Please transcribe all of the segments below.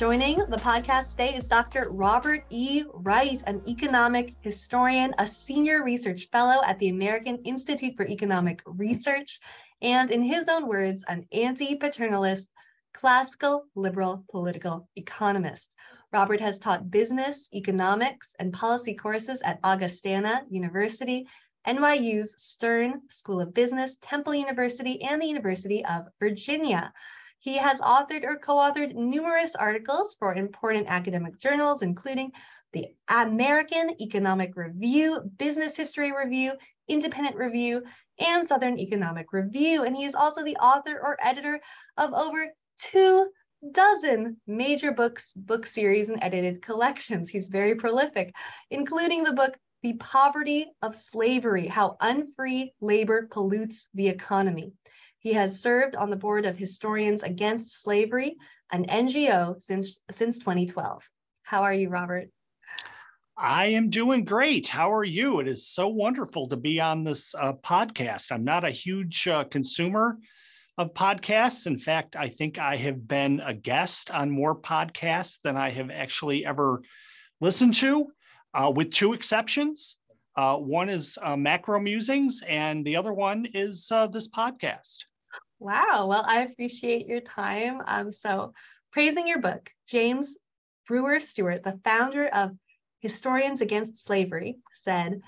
Joining the podcast today is Dr. Robert E. Wright, an economic historian, a senior research fellow at the American Institute for Economic Research, and in his own words, an anti paternalist, classical liberal political economist. Robert has taught business, economics, and policy courses at Augustana University, NYU's Stern School of Business, Temple University, and the University of Virginia. He has authored or co authored numerous articles for important academic journals, including the American Economic Review, Business History Review, Independent Review, and Southern Economic Review. And he is also the author or editor of over two dozen major books, book series, and edited collections. He's very prolific, including the book The Poverty of Slavery How Unfree Labor Pollutes the Economy. He has served on the board of Historians Against Slavery, an NGO, since, since 2012. How are you, Robert? I am doing great. How are you? It is so wonderful to be on this uh, podcast. I'm not a huge uh, consumer of podcasts. In fact, I think I have been a guest on more podcasts than I have actually ever listened to, uh, with two exceptions. Uh, one is uh, Macro Musings, and the other one is uh, this podcast. Wow. Well, I appreciate your time. Um, so, praising your book, James Brewer Stewart, the founder of Historians Against Slavery, said,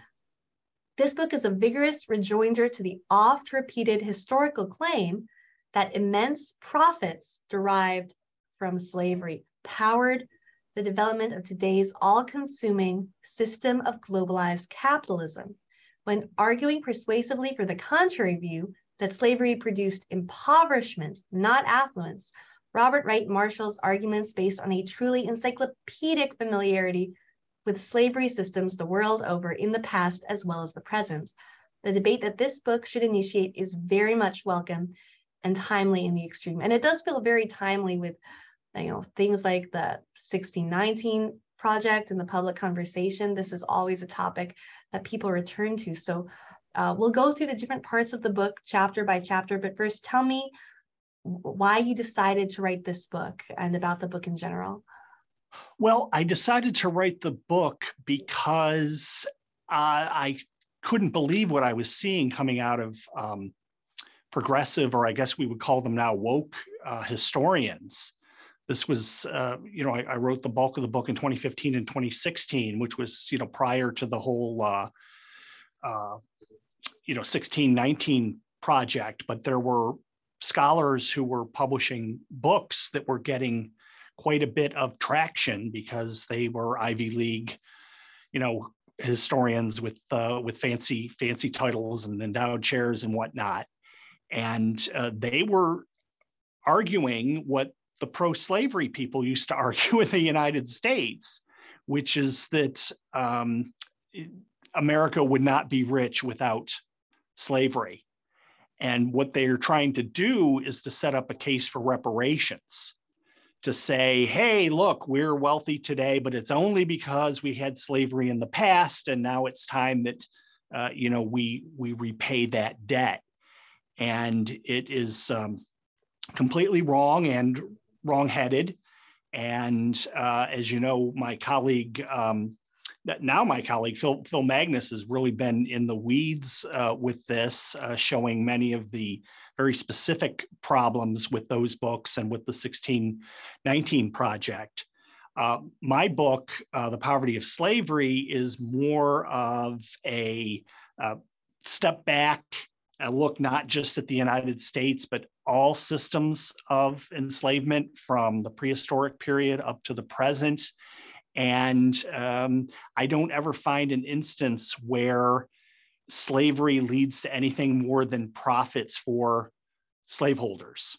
This book is a vigorous rejoinder to the oft repeated historical claim that immense profits derived from slavery powered the development of today's all consuming system of globalized capitalism. When arguing persuasively for the contrary view that slavery produced impoverishment, not affluence, Robert Wright marshals arguments based on a truly encyclopedic familiarity with slavery systems the world over in the past as well as the present. The debate that this book should initiate is very much welcome and timely in the extreme. And it does feel very timely with you know things like the 1619 project and the public conversation. This is always a topic that people return to. So uh, we'll go through the different parts of the book chapter by chapter, but first tell me why you decided to write this book and about the book in general. Well, I decided to write the book because uh, I couldn't believe what I was seeing coming out of um, progressive, or I guess we would call them now woke uh, historians. This was, uh, you know, I, I, wrote the bulk of the book in 2015 and 2016, which was, you know, prior to the whole, uh, uh you know, 1619 project. But there were scholars who were publishing books that were getting quite a bit of traction because they were Ivy League, you know, historians with uh, with fancy fancy titles and endowed chairs and whatnot and uh, they were arguing what the pro-slavery people used to argue in the United States, which is that um, America would not be rich without slavery. And what they're trying to do is to set up a case for reparations to say, hey, look, we're wealthy today, but it's only because we had slavery in the past, and now it's time that uh, you know we we repay that debt and it is um, completely wrong and wrongheaded. And uh, as you know, my colleague, um, now my colleague Phil, Phil Magness has really been in the weeds uh, with this, uh, showing many of the very specific problems with those books and with the 1619 project. Uh, my book, uh, The Poverty of Slavery, is more of a uh, step back I look not just at the United States, but all systems of enslavement from the prehistoric period up to the present. And um, I don't ever find an instance where slavery leads to anything more than profits for slaveholders.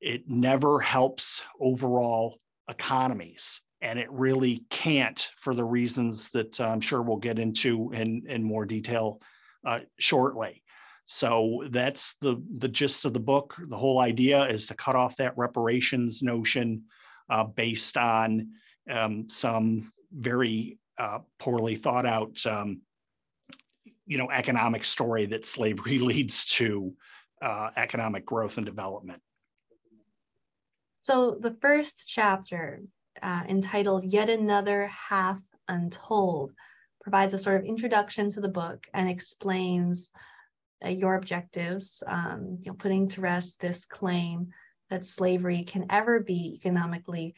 It never helps overall economies. And it really can't for the reasons that I'm sure we'll get into in, in more detail uh, shortly. So that's the the gist of the book. The whole idea is to cut off that reparations notion uh, based on um, some very uh, poorly thought out, um, you know, economic story that slavery leads to uh, economic growth and development. So the first chapter, uh, entitled Yet Another Half Untold, provides a sort of introduction to the book and explains uh, your objectives, um, you know, putting to rest this claim that slavery can ever be economically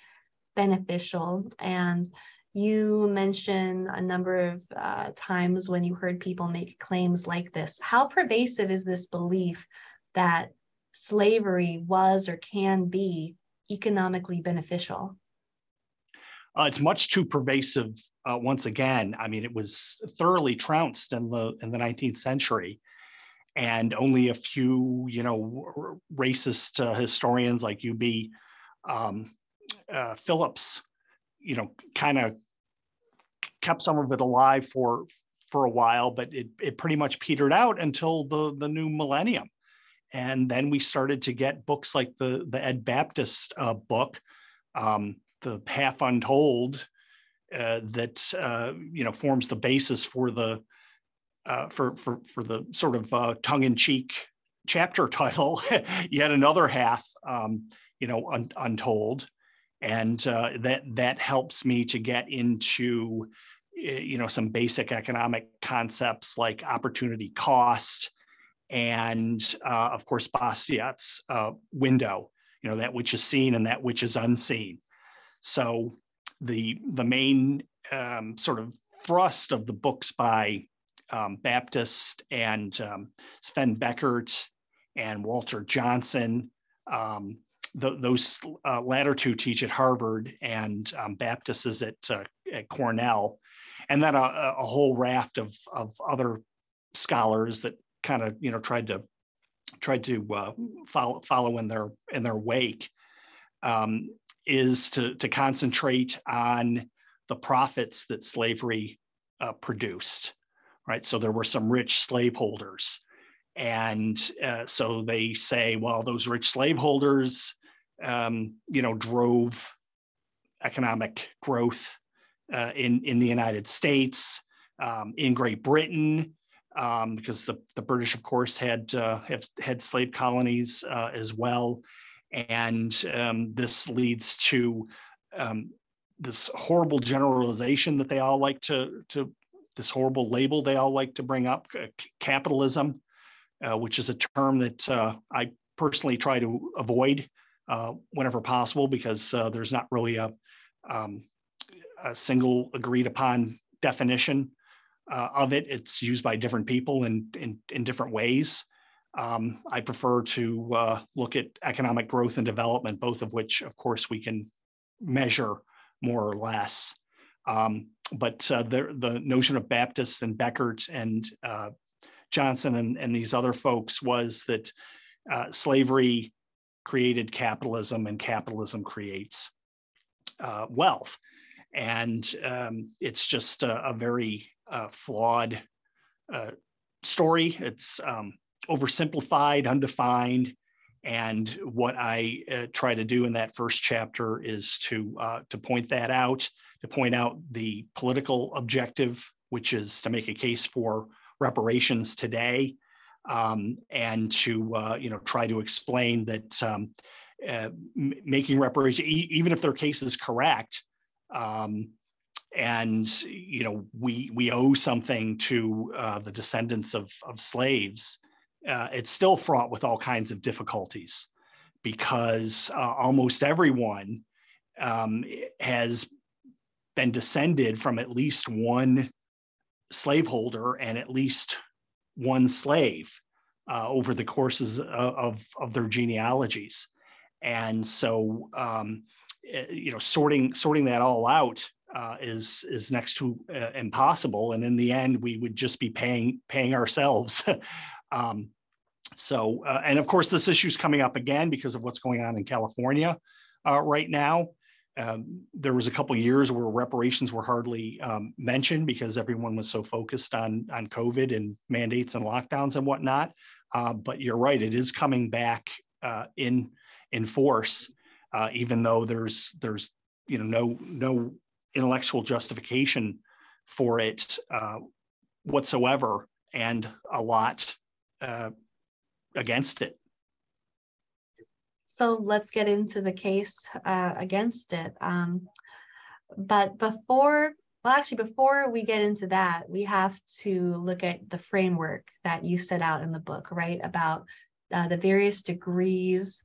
beneficial. And you mention a number of uh, times when you heard people make claims like this. How pervasive is this belief that slavery was or can be economically beneficial? Uh, it's much too pervasive. Uh, once again, I mean, it was thoroughly trounced in the in the 19th century, and only a few, you know, racist uh, historians like UB um, uh, Phillips, you know, kind of kept some of it alive for for a while, but it it pretty much petered out until the the new millennium, and then we started to get books like the the Ed Baptist uh, book, um, the Half Untold, uh, that uh, you know forms the basis for the uh, for for for the sort of uh, tongue in cheek chapter title, yet another half, um, you know, un- untold, and uh, that that helps me to get into eh, you know some basic economic concepts like opportunity cost and uh, of course Bastiat's uh, window, you know that which is seen and that which is unseen. So the the main um, sort of thrust of the books by um, Baptist and um, Sven Beckert and Walter Johnson um, the, those uh, latter two teach at Harvard, and um, Baptist is at, uh, at Cornell, and then a, a, whole raft of of other scholars that kind of you know tried to tried to uh, follow follow in their in their wake um, is to to concentrate on the profits that slavery uh, produced, right? So there were some rich slaveholders. And uh, so they say, well, those rich slaveholders um, you know, drove economic growth uh, in in the United States, um, in Great Britain, um, because the, the British, of course, had uh, have, had slave colonies uh, as well, and um, this leads to um, this horrible generalization that they all like to to this horrible label they all like to bring up, uh, capitalism, uh, which is a term that uh, I personally try to avoid uh, whenever possible because uh, there's not really a, um, a, single agreed upon definition uh, of it. It's used by different people in, in, in different ways. Um, I prefer to uh, look at economic growth and development, both of which, of course, we can measure more or less. Um, but uh, the, the notion of Baptist and Beckert and Johnson and, and these other folks was that slavery created capitalism and capitalism creates uh, wealth. And um, it's just a, a very uh, flawed uh, story. It's um, oversimplified, undefined. And what I uh, try to do in that first chapter is to uh, to point that out, to point out the political objective, which is to make a case for reparations today, um, and to uh, you know try to explain that um, uh, making reparations, e- even if their case is correct, um, and you know we we owe something to uh, the descendants of of slaves, uh, it's still fraught with all kinds of difficulties because uh, almost everyone um, has been descended from at least one slaveholder and at least one slave uh, over the courses of, of their genealogies. And so, um, eh, you know, sorting sorting that all out uh, is is next to uh, impossible. And in the end, we would just be paying paying ourselves. um, so, uh, and of course, this issue is coming up again because of what's going on in California uh, right now. Um, there was a couple years where reparations were hardly um, mentioned because everyone was so focused on on COVID and mandates and lockdowns and whatnot. Uh, but you're right; it is coming back uh, in in force, uh, even though there's there's you know no no intellectual justification for it uh, whatsoever, and a lot uh, against it. So let's get into the case uh, against it. Um, but before, well, actually, before we get into that, we have to look at the framework that you set out in the book, right? About uh, the various degrees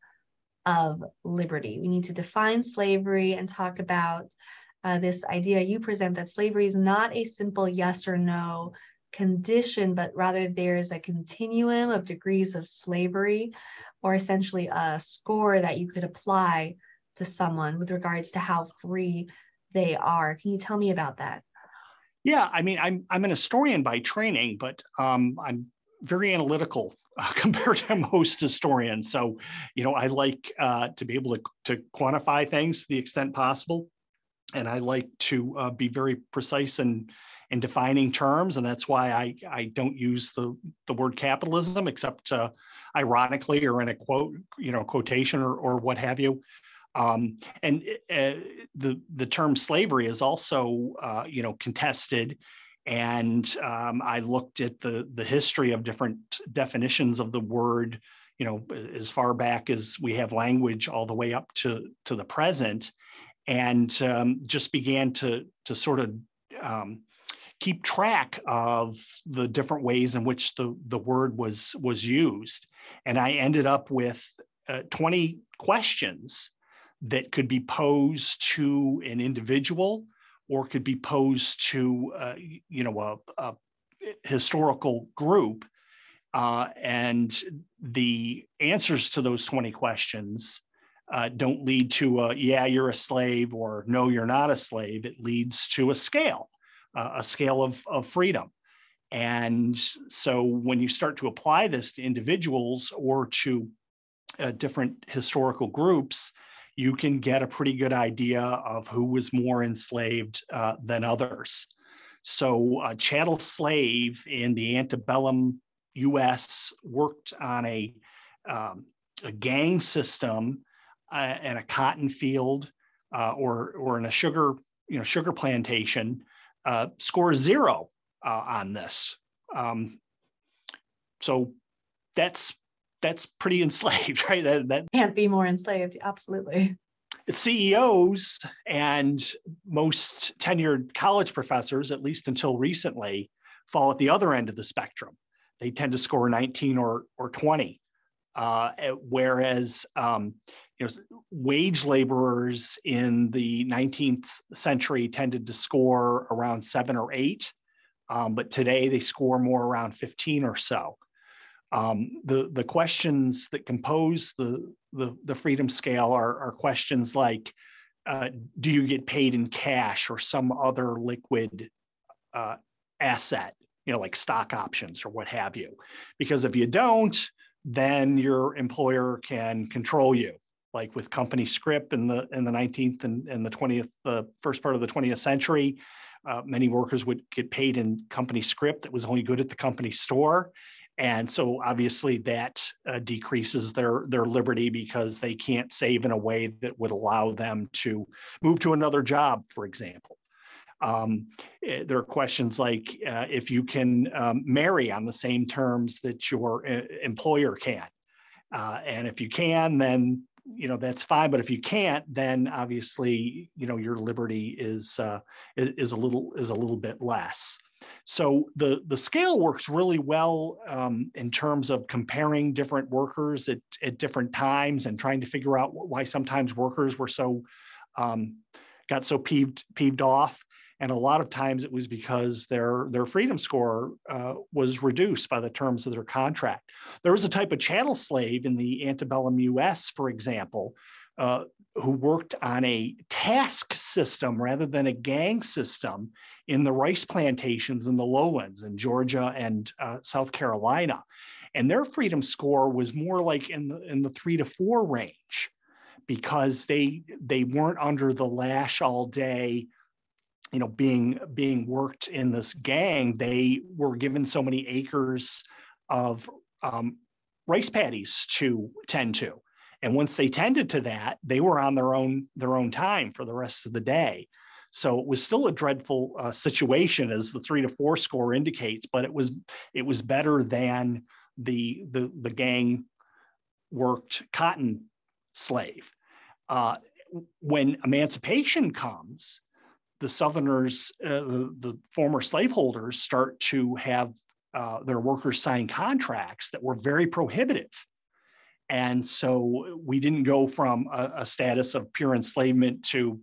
of liberty. We need to define slavery and talk about uh, this idea you present that slavery is not a simple yes or no condition, but rather there's a continuum of degrees of slavery, or essentially a score that you could apply to someone with regards to how free they are. Can you tell me about that? Yeah, I mean, I'm I'm an historian by training, but um, I'm very analytical uh, compared to most historians. So, you know, I like uh, to be able to to quantify things to the extent possible, and I like to uh, be very precise and in defining terms, and that's why I I don't use the the word capitalism except uh, ironically or in a quote you know quotation or or what have you. Um, and uh, the the term slavery is also uh, you know contested, and um, I looked at the the history of different definitions of the word you know as far back as we have language all the way up to to the present and um, just began to to sort of um, keep track of the different ways in which the, the word was was used. And I ended up with uh, 20 questions that could be posed to an individual or could be posed to uh, you know a, a historical group. Uh, and the answers to those 20 questions uh, don't lead to a yeah you're a slave or no you're not a slave. It leads to a scale uh, a scale of, of freedom. And so when you start to apply this to individuals or to uh, different historical groups, you can get a pretty good idea of who was more enslaved uh, than others. So, a chattel slave in the antebellum US worked on a, um, a gang system uh, in a cotton field uh, or, or in a sugar, you know, sugar plantation uh, score zero uh, on this. Um, so that's that's pretty enslaved, right? That, that can't be more enslaved. Absolutely. CEOs and most tenured college professors, at least until recently, fall at the other end of the spectrum. They tend to score 19 or or 20, uh, whereas um, you know, wage laborers in the 19th century tended to score around seven or eight, um, but today they score more around 15 or so. Um, the, the questions that compose the, the, the freedom scale are, are questions like, uh, do you get paid in cash or some other liquid uh, asset, you know, like stock options or what have you? Because if you don't, then your employer can control you like with company script in the in the 19th and, and the 20th the first part of the 20th century uh, many workers would get paid in company script that was only good at the company store. And so obviously that uh, decreases their their liberty because they can't save in a way that would allow them to move to another job for example. Um, eh, there are questions like uh, if you can um, marry on the same terms that your uh, employer can. Uh, and if you can, then you know that's fine but if you can't then obviously you know your liberty is uh, is a little is a little bit less. So the the scale works really well um, in terms of comparing different workers at, at different times and trying to figure out why sometimes workers were so um, got so peeved peeved off and a lot of times it was because their their freedom score uh, was reduced by the terms of their contract. There was a type of chattel slave in the antebellum U.S., for example, uh, who worked on a task system rather than a gang system in the rice plantations in the lowlands in Georgia and uh, South Carolina, and their freedom score was more like in the in the three to four range because they they weren't under the lash all day you know being being worked in this gang they were given so many acres of um, rice paddies to tend to and once they tended to that they were on their own their own time for the rest of the day so it was still a dreadful uh, situation as the three to four score indicates but it was it was better than the the the gang worked cotton slave. Uh, when emancipation comes, the Southerners, uh, the, the, former slaveholders, start to have uh, their workers sign contracts that were very prohibitive. And so we didn't go from a, a status of pure enslavement to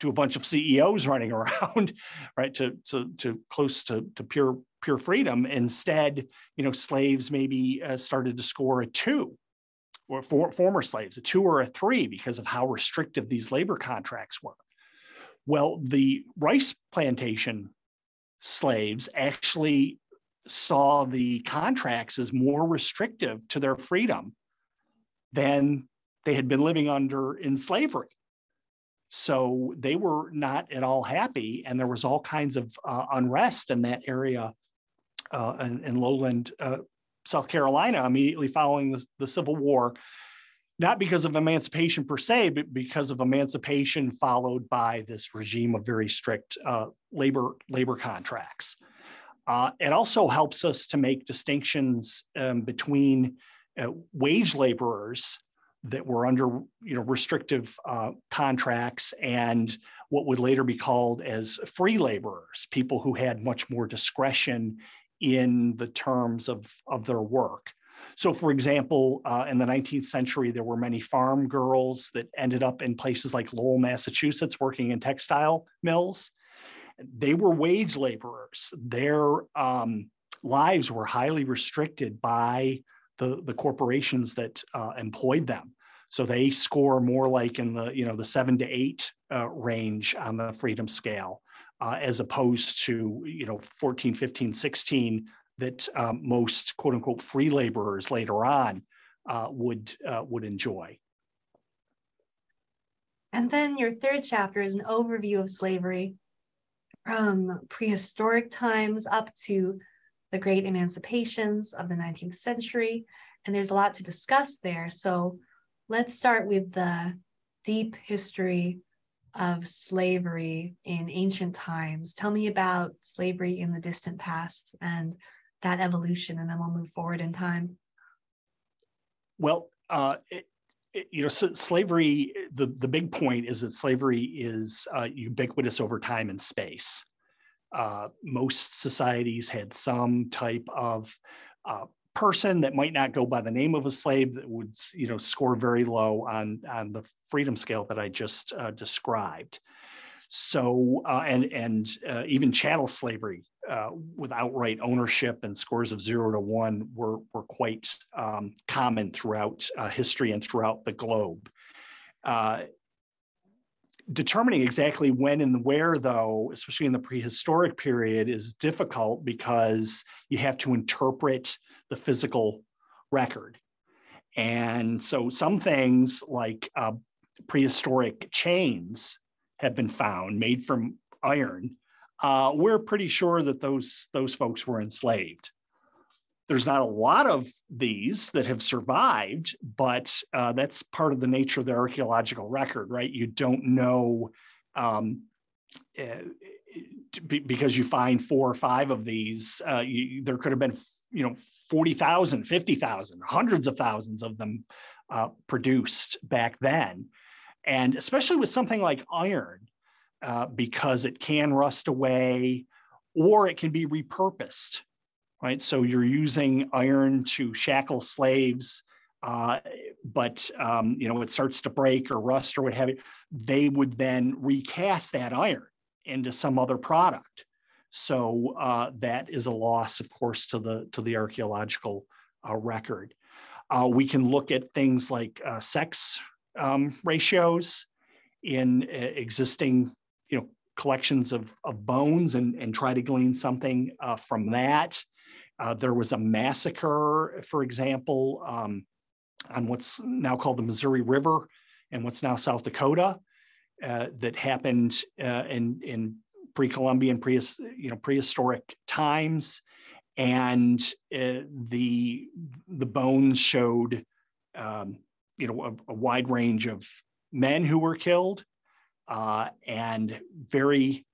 to a bunch of CEOs running around, right? To to, to close to, to pure pure freedom. Instead, you know, slaves maybe uh, started to score a two, or for, former slaves a two or a three because of how restrictive these labor contracts were. Well, the rice plantation slaves actually saw the contracts as more restrictive to their freedom than they had been living under in slavery. So they were not at all happy, and there was all kinds of uh, unrest in that area uh, in, in, lowland uh, South Carolina immediately following the, the, Civil War, not because of emancipation per se, but because of emancipation followed by this regime of very strict uh, labor labor contracts. Uh, it also helps us to make distinctions um, between uh, wage laborers that were under you know restrictive uh, contracts and what would later be called as free laborers, people who had much more discretion in the terms of, of their work. So, for example, uh, in the 19th century, there were many farm girls that ended up in places like Lowell, Massachusetts, working in textile mills. They were wage laborers. Their um, lives were highly restricted by the, the corporations that uh, employed them. So they score more like in the you know the seven to eight uh, range on the freedom scale, uh, as opposed to you know 14, 15, 16 that um, most quote unquote free laborers later on uh, would uh, would enjoy. And then your third chapter is an overview of slavery from prehistoric times up to the great emancipations of the 19th century. And there's a lot to discuss there. So let's start with the deep history of slavery in ancient times. Tell me about slavery in the distant past and that evolution, and then we'll move forward in time. Well, uh, it, you know, slavery, the, the big point is that slavery is uh, ubiquitous over time and space. Uh, most societies had some type of uh, person that might not go by the name of a slave that would you know score very low on on the freedom scale that I just uh, described. So uh, and and uh, even chattel slavery uh, with outright ownership and scores of zero to one were were quite um, common throughout uh, history and throughout the globe. Uh, determining exactly when and where, though, especially in the prehistoric period, is difficult because you have to interpret the physical record. And so some things like uh, prehistoric chains have been found made from iron. Uh, we're pretty sure that those, those folks were enslaved. There's not a lot of these that have survived, but uh, that's part of the nature of the archaeological record, right? You don't know um, uh, because you find four or five of these. Uh, you, there could have been you know 40,000, 50,000, hundreds of thousands of them uh, produced back then. And especially with something like iron, uh, because it can rust away or it can be repurposed, right? So you're using iron to shackle slaves, uh, but um, you know it starts to break or rust or what have you. They would then recast that iron into some other product. So uh, that is a loss, of course, to the to the archaeological uh, record. Uh, we can look at things like uh, sex um, ratios in existing, collections of, of bones and, and try to glean something uh, from that. there was a massacre, for example, um, on what's now called the Missouri River and what's now South Dakota. that happened in in pre-Columbian, pre you know prehistoric times, and uh, the the bones showed um, you know a, a, wide range of men who were killed uh, and very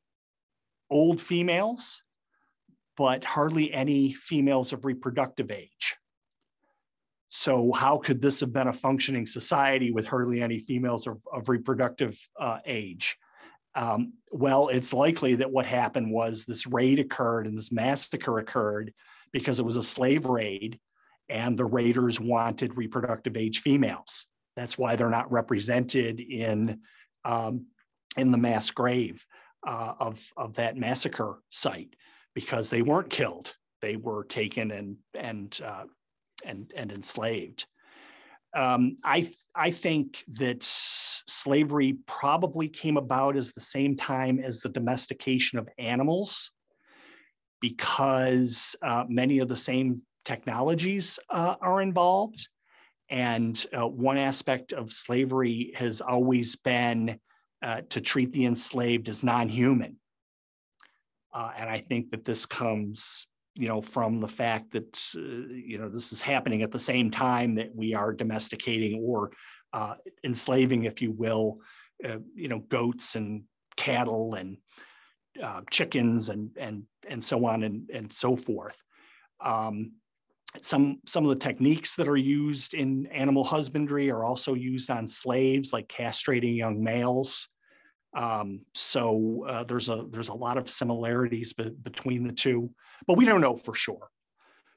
old females, but hardly any females of reproductive age. So how could this have been a functioning society with hardly any females of, of reproductive uh, age? Um, well, it's likely that what happened was this raid occurred and this massacre occurred because it was a slave raid and the raiders wanted reproductive age females. That's why they're not represented in, um, in the mass grave uh, of, of that massacre site because they weren't killed. They were taken and, and, uh, and, and enslaved. Um, I, I think that slavery probably came about as the same time as the domestication of animals because uh, many of the same technologies uh, are involved. And uh, one aspect of slavery has always been uh, to treat the enslaved as non human. Uh, and I think that this comes you know, from the fact that, uh, you know, this is happening at the same time that we are domesticating or uh, enslaving, if you will, uh, you know, goats and cattle and uh, chickens and, and, and so on and, and so forth. Um, some, some of the techniques that are used in animal husbandry are also used on slaves, like castrating young males. Um, so uh, there's a there's a lot of similarities be- between the two but we don't know for sure.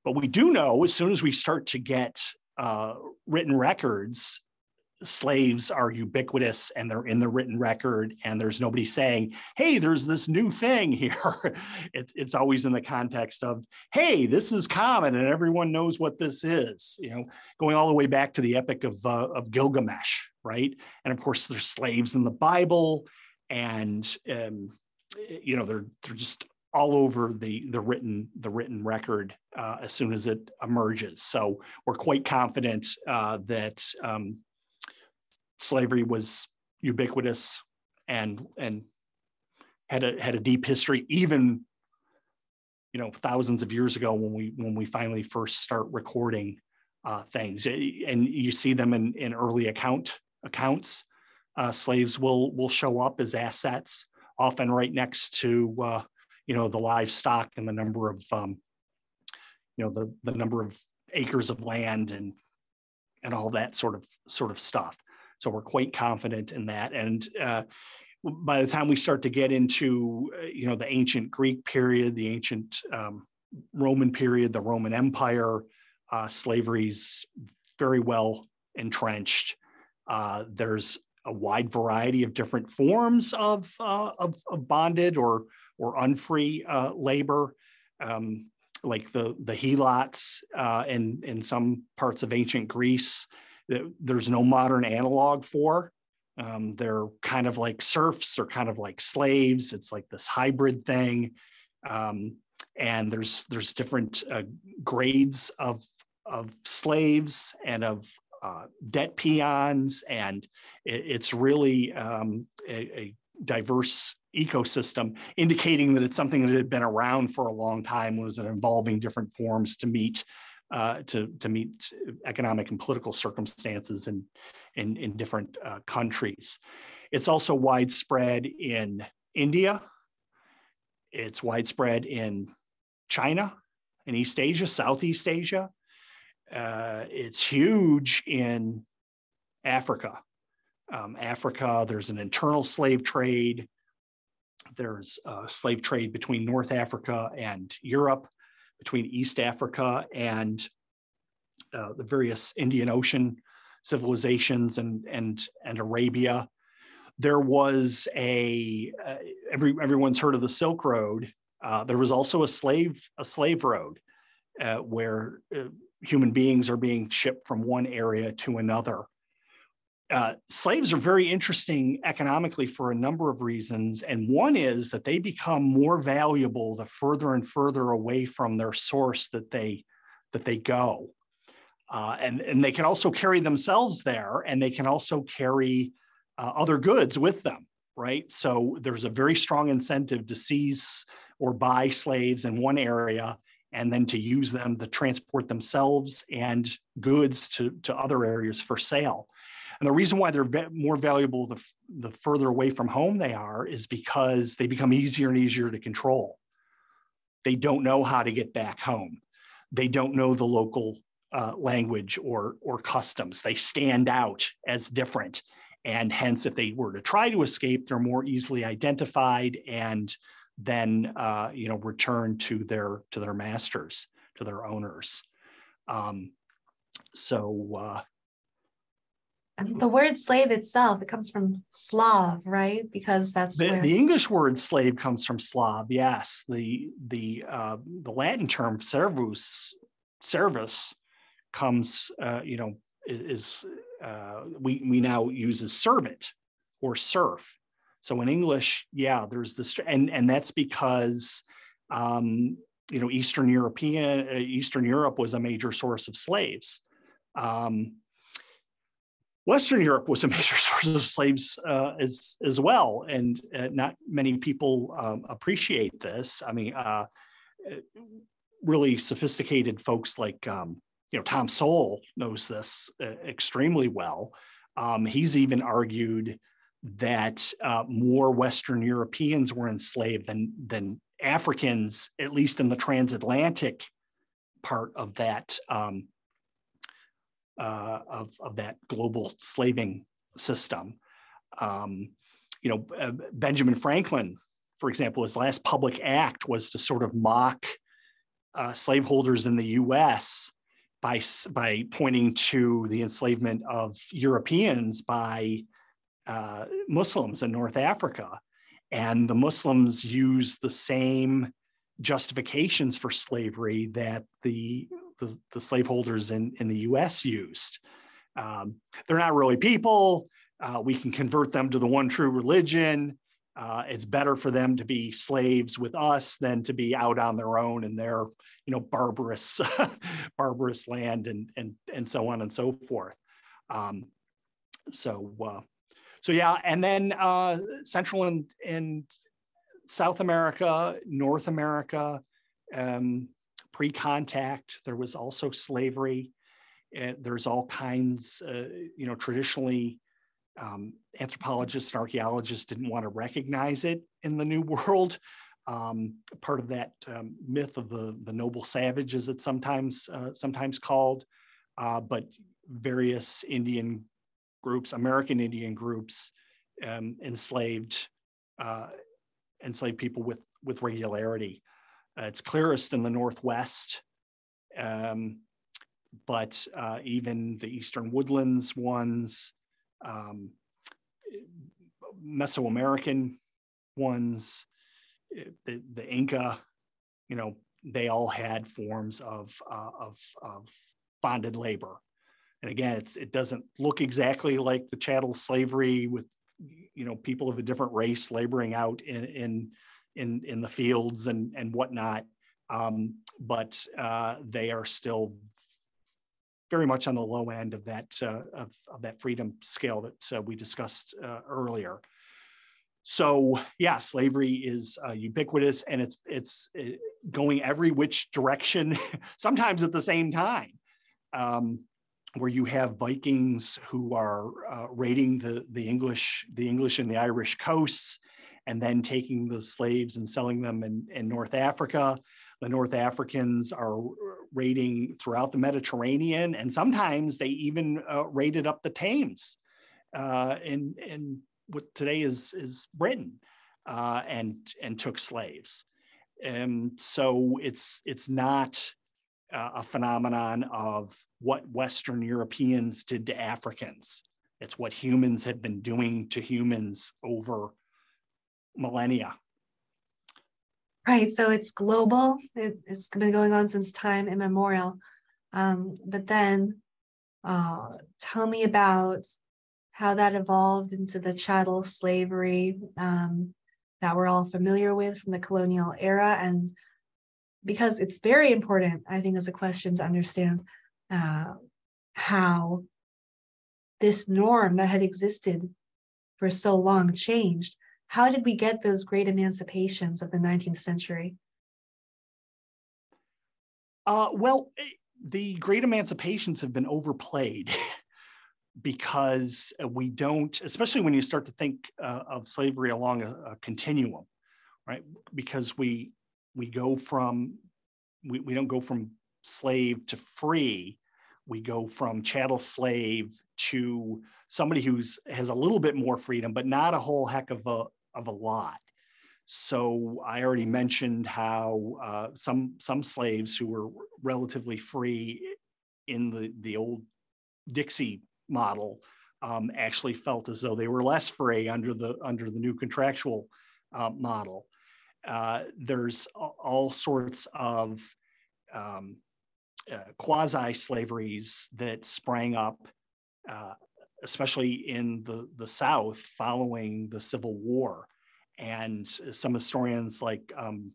But we do know as soon as we start to get uh, written records, slaves are ubiquitous and they're in the written record, and there's nobody saying, hey, there's this new thing here. it, it's always in the context of, hey, this is common and everyone knows what this is. You know, going all the way back to the epic of, uh, of Gilgamesh, right? And of course, there's slaves in the Bible, and um, you know, they're they're just all over the the written the written record uh, as soon as it emerges. So we're quite confident uh, that um, slavery was ubiquitous and and had a had a deep history, even you know thousands of years ago when we when we finally first start recording uh, things, and you see them in in early account accounts. Uh, slaves will will show up as assets, often right next to uh, you know the livestock and the number of um, you know the the number of acres of land and and all that sort of sort of stuff. So we're quite confident in that. And uh, by the time we start to get into uh, you know the ancient Greek period, the ancient um, Roman period, the Roman Empire, uh, slavery's very well entrenched. Uh, there's a wide variety of different forms of, uh, of, of bonded or or unfree uh, labor, um, like the the helots uh, in in some parts of ancient Greece. That there's no modern analog for. Um, they're kind of like serfs, they're kind of like slaves. It's like this hybrid thing, um, and there's there's different uh, grades of of slaves and of uh, debt peons, and it, it's really um, a, a, diverse ecosystem, indicating that it's something that had been around for a long time, was involving different forms to meet uh, to, to meet economic and political circumstances in, in, in different uh, countries. It's also widespread in India. It's widespread in China, in East Asia, Southeast Asia. Uh, it's huge in Africa. Um, Africa, there's an internal slave trade. There's a slave trade between North Africa and Europe, between East Africa and uh, the various Indian Ocean civilizations and, and, and Arabia. There was a, uh, every, everyone's heard of the Silk Road. Uh, there was also a slave, a slave road uh, where uh, human beings are being shipped from one area to another uh, slaves are very interesting economically for a number of reasons. And one is that they become more valuable the further and further away from their source that they that they go. Uh, and, and they can also carry themselves there and they can also carry uh, other goods with them, right? So there's a very strong incentive to seize or buy slaves in one area and then to use them to transport themselves and goods to, to other areas for sale. And the reason why they're more valuable the, the further away from home they are is because they become easier and easier to control. They don't know how to get back home. They don't know the local uh, language or or customs. They stand out as different, and hence, if they were to try to escape, they're more easily identified and then uh, you know return to their to their masters, to their owners. Um, so. Uh, and the word slave itself, it comes from Slav, right? Because that's the, where... the English word slave comes from Slav. Yes, the the uh, the Latin term servus, servus, comes, uh, you know, is uh, we we now use as servant or serf. So in English, yeah, there's this, and and that's because um, you know Eastern European uh, Eastern Europe was a major source of slaves. Um, Western Europe was a major source of slaves uh, as as well, and uh, not many people um, appreciate this. I mean, uh, really sophisticated folks like um, you know Tom Sowell knows this uh, extremely well. Um, he's even argued that uh, more Western Europeans were enslaved than than Africans, at least in the transatlantic part of that um, uh, of of that global slaving system. Um, you know, uh, Benjamin Franklin, for example, his last public act was to sort of mock uh, slaveholders in the U.S by, by pointing to the enslavement of Europeans by uh, Muslims in North Africa. And the Muslims use the same justifications for slavery that the, the, the slaveholders in, in the US used. Um, they're not really people. Uh, we can convert them to the one true religion. Uh, it's better for them to be slaves with us than to be out on their own in their you know barbarous barbarous land and and and so on and so forth um, so uh, so yeah and then uh, central and, and south america north america um, pre-contact there was also slavery there's all kinds uh, you know traditionally um, anthropologists and archaeologists didn't want to recognize it in the new world um, part of that um, myth of the, the noble savage, as it's sometimes uh, sometimes called. Uh, but various Indian groups, American Indian groups, um, enslaved uh, enslaved people with with regularity. Uh, it's clearest in the Northwest, um, but uh, even the Eastern Woodlands ones, um, Mesoamerican ones, the, the Inca, you know, they all had forms of, uh, of, of bonded labor. And again, it doesn't look exactly like the chattel slavery with, you know, people of a different race laboring out in, in, in, in the fields and, and whatnot. Um, but uh, they are still very much on the low end of that, uh, of, of that freedom scale that uh, we discussed uh, earlier. So yeah, slavery is uh, ubiquitous and it's it's uh, going every which direction, sometimes at the same time. Um, where you have Vikings who are uh, raiding the the English the English and the Irish coasts, and then taking the slaves and selling them in, in North Africa. The North Africans are raiding throughout the Mediterranean, and sometimes they even uh, raided up the Thames uh, in in what today is is Britain, uh, and and took slaves. And so it's it's not uh, a phenomenon of what Western Europeans did to Africans. It's what humans had been doing to humans over millennia. Right. So it's global. It, has been going on since time immemorial. Um, but then, uh, tell me about how that evolved into the chattel slavery um, that we're all familiar with from the colonial era. And because it's very important, I think, as a question to understand uh, how this norm that had existed for so long changed. How did we get those great emancipations of the 19th century? Uh, well, eh, the great emancipations have been overplayed. because uh, we don't, especially when you start to think uh, of slavery along a, a, continuum, right? Because we we go from we, we don't go from slave to free we go from chattel slave to somebody who's has a little bit more freedom, but not a whole heck of a of a lot. So I already mentioned how uh, some some slaves who were relatively free in the the old Dixie model um, actually felt as though they were less free under the under the new contractual uh, model. Uh, there's all sorts of um, uh, quasi slaveries that sprang up, uh, especially in the, the South following the Civil War. And some historians like um,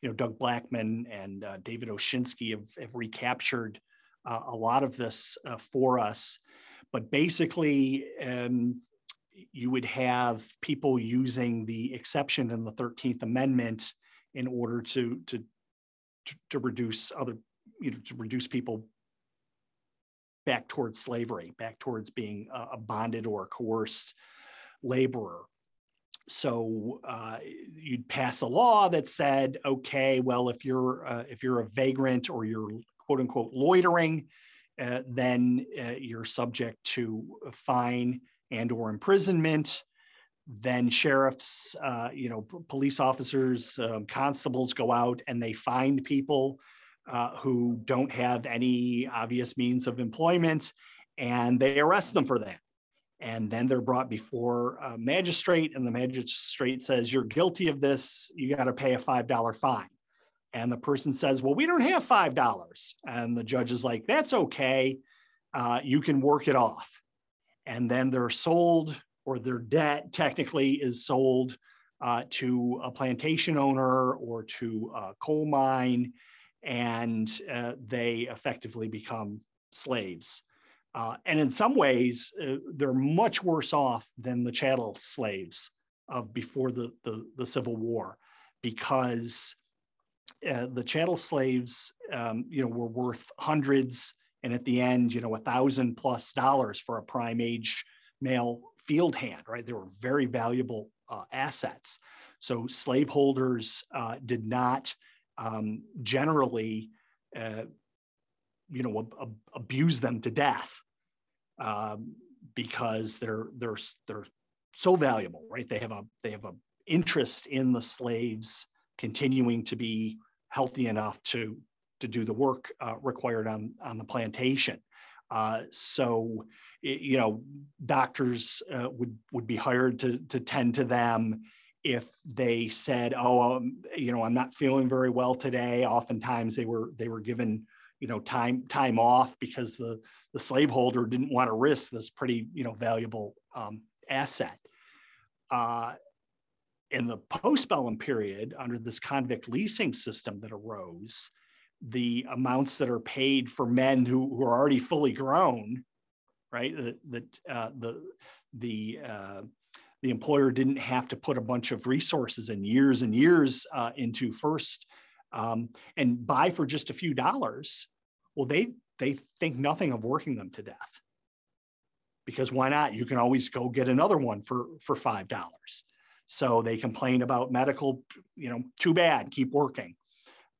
you know Doug Blackmon and uh, David Oshinsky have, have recaptured uh, a lot of this for us. But basically, um, you would have people using the exception in the 13th Amendment in order to, to, to, reduce other, you know, to reduce people back towards slavery, back towards being a, bonded or coerced laborer. So uh, you'd pass a law that said, okay, well, if you're uh, if you're a vagrant or you're quote unquote loitering, uh, then uh, you're subject to a fine and or imprisonment then sheriffs uh, you know police officers um, constables go out and they find people uh, who don't have any obvious means of employment and they arrest them for that. And then they're brought before a magistrate and the magistrate says you're guilty of this. You got to pay a five dollar fine. And the person says well we don't have five dollars. And the judge is like that's okay. Uh, you can work it off and then they're sold or their debt technically is sold uh, to a plantation owner or to a coal mine, and uh, they effectively become slaves. Uh, and in some ways, uh, they're much worse off than the chattel slaves of before the, the, the Civil War, because uh, the chattel slaves, um, you know, were worth hundreds, and at the end, you know, a thousand plus dollars for a prime age male field hand, right? They were very valuable uh, assets. So slaveholders uh, did not um, generally, uh, you know, ab- ab- abuse them to death um, because they're they're they're so valuable, right? They have a they have a interest in the slaves continuing to be healthy enough to to do the work uh, required on on the plantation. Uh, so you know, doctors uh, would would be hired to to tend to them if they said, "Oh, um, you know, I'm not feeling very well today." Oftentimes, they were they were given you know time time off because the the slaveholder didn't want to risk this pretty you know valuable um, asset. Uh, in the postbellum period, under this convict leasing system that arose, the amounts that are paid for men who, who are already fully grown right? That uh, the the uh, the employer didn't have to put a bunch of resources and years and years uh, into first um, and buy for just a few dollars. Well, they they think nothing of working them to death because why not? You can always go get another one for for five dollars. So they complain about medical, you know, too bad, keep working.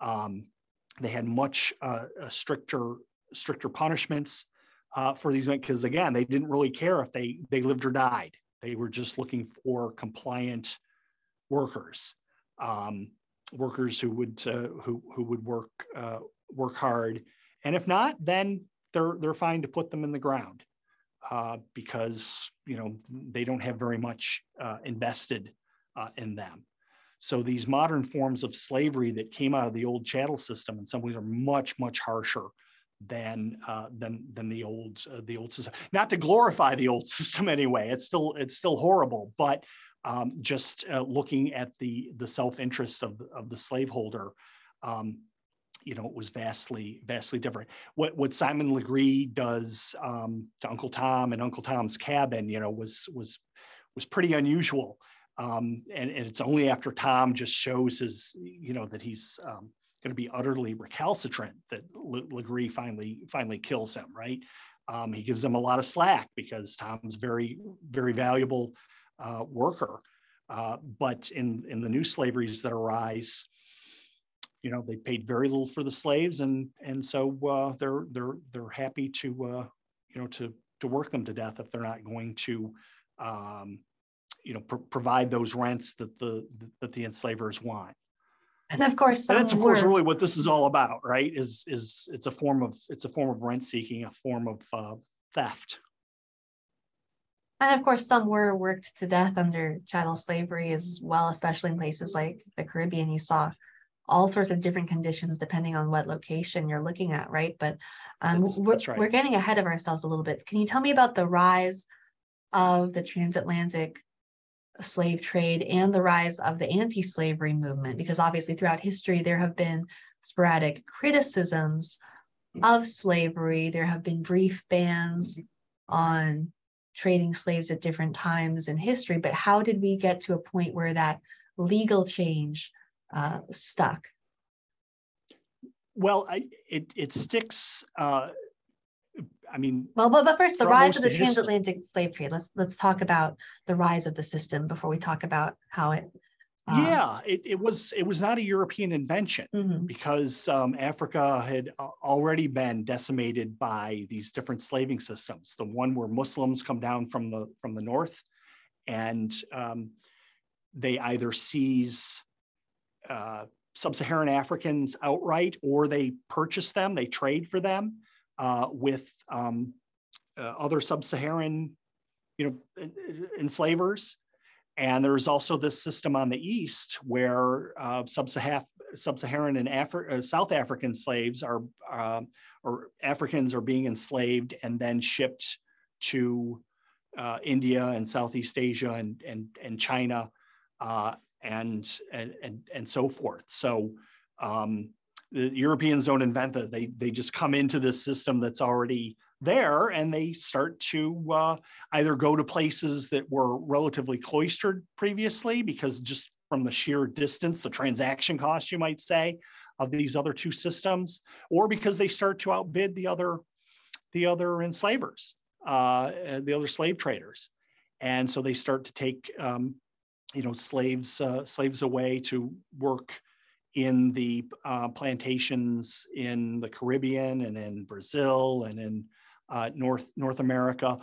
Um, they had much uh, stricter stricter punishments uh, for these men because again they didn't really care if they they lived or died. They were just looking for compliant workers um, workers who would uh, who who would work uh, work hard. And if not then they're they're fine to put them in the ground uh, because you know they don't have very much uh, invested in them so these modern forms of slavery that came out of the old chattel system in some ways are much much harsher than uh, than than the old uh, the old system. Not to glorify the old system anyway. It's still it's still horrible, but um, just uh, looking at the the self interest of of the slaveholder, um, you know, it was vastly vastly different. What what Simon Legree does um, to Uncle Tom and Uncle Tom's Cabin, you know, was was was pretty unusual. Um, and, and, it's only after Tom just shows his, you know, that he's um, going to be utterly recalcitrant that Legree finally finally kills him. Right? Um, he gives them a lot of slack because Tom's very very valuable uh, worker. Uh, but in in the new slaveries that arise, you know they paid very little for the slaves and and so uh, they're they're they're happy to uh, you know to to work them to death if they're not going to um, you know pr- provide those rents that the that the enslavers want. And of course and that's of course really what this is all about right? Is is it's a form of it's a form of rent seeking a form of uh, theft. And of course some were worked to death under chattel slavery as well especially in places like the caribbean. You saw all sorts of different conditions depending on what location you're looking at right? But um, that's, we're, that's right. we're getting ahead of ourselves a little bit. Can you tell me about the rise of the transatlantic slave trade and the rise of the anti slavery movement, because obviously throughout history there have been sporadic criticisms of slavery. There have been brief bans on trading slaves at different times in history, but how did we get to a point where that legal change uh, stuck? Well, I, it, it sticks uh, I mean, well, but, but first, the rise of the transatlantic slave trade. Let's let's talk about the rise of the system before we talk about how it. Um, yeah, it, it was it was not a European invention mm-hmm. because um, Africa had already been decimated by these different slaving systems. The one where Muslims come down from the from the north, and um, they either seize uh, sub-Saharan Africans outright, or they purchase them, they trade for them uh, with um, uh, other sub-Saharan, you know, enslavers. And there's also this system on the east where uh, sub-Saharan, and Afri- uh, South African slaves are, um, or Africans are being enslaved and then shipped to uh, India and Southeast Asia and and and China, uh, and and and and so forth. So um, the Europeans don't invent that. They they just come into this system that's already there, and they start to uh, either go to places that were relatively cloistered previously, because just from the sheer distance, the transaction cost, you might say, of these other two systems, or because they start to outbid the other the other enslavers, uh, the other slave traders, and so they start to take um, you know slaves uh, slaves away to work in the uh, plantations in the Caribbean and in Brazil and in uh, North North America.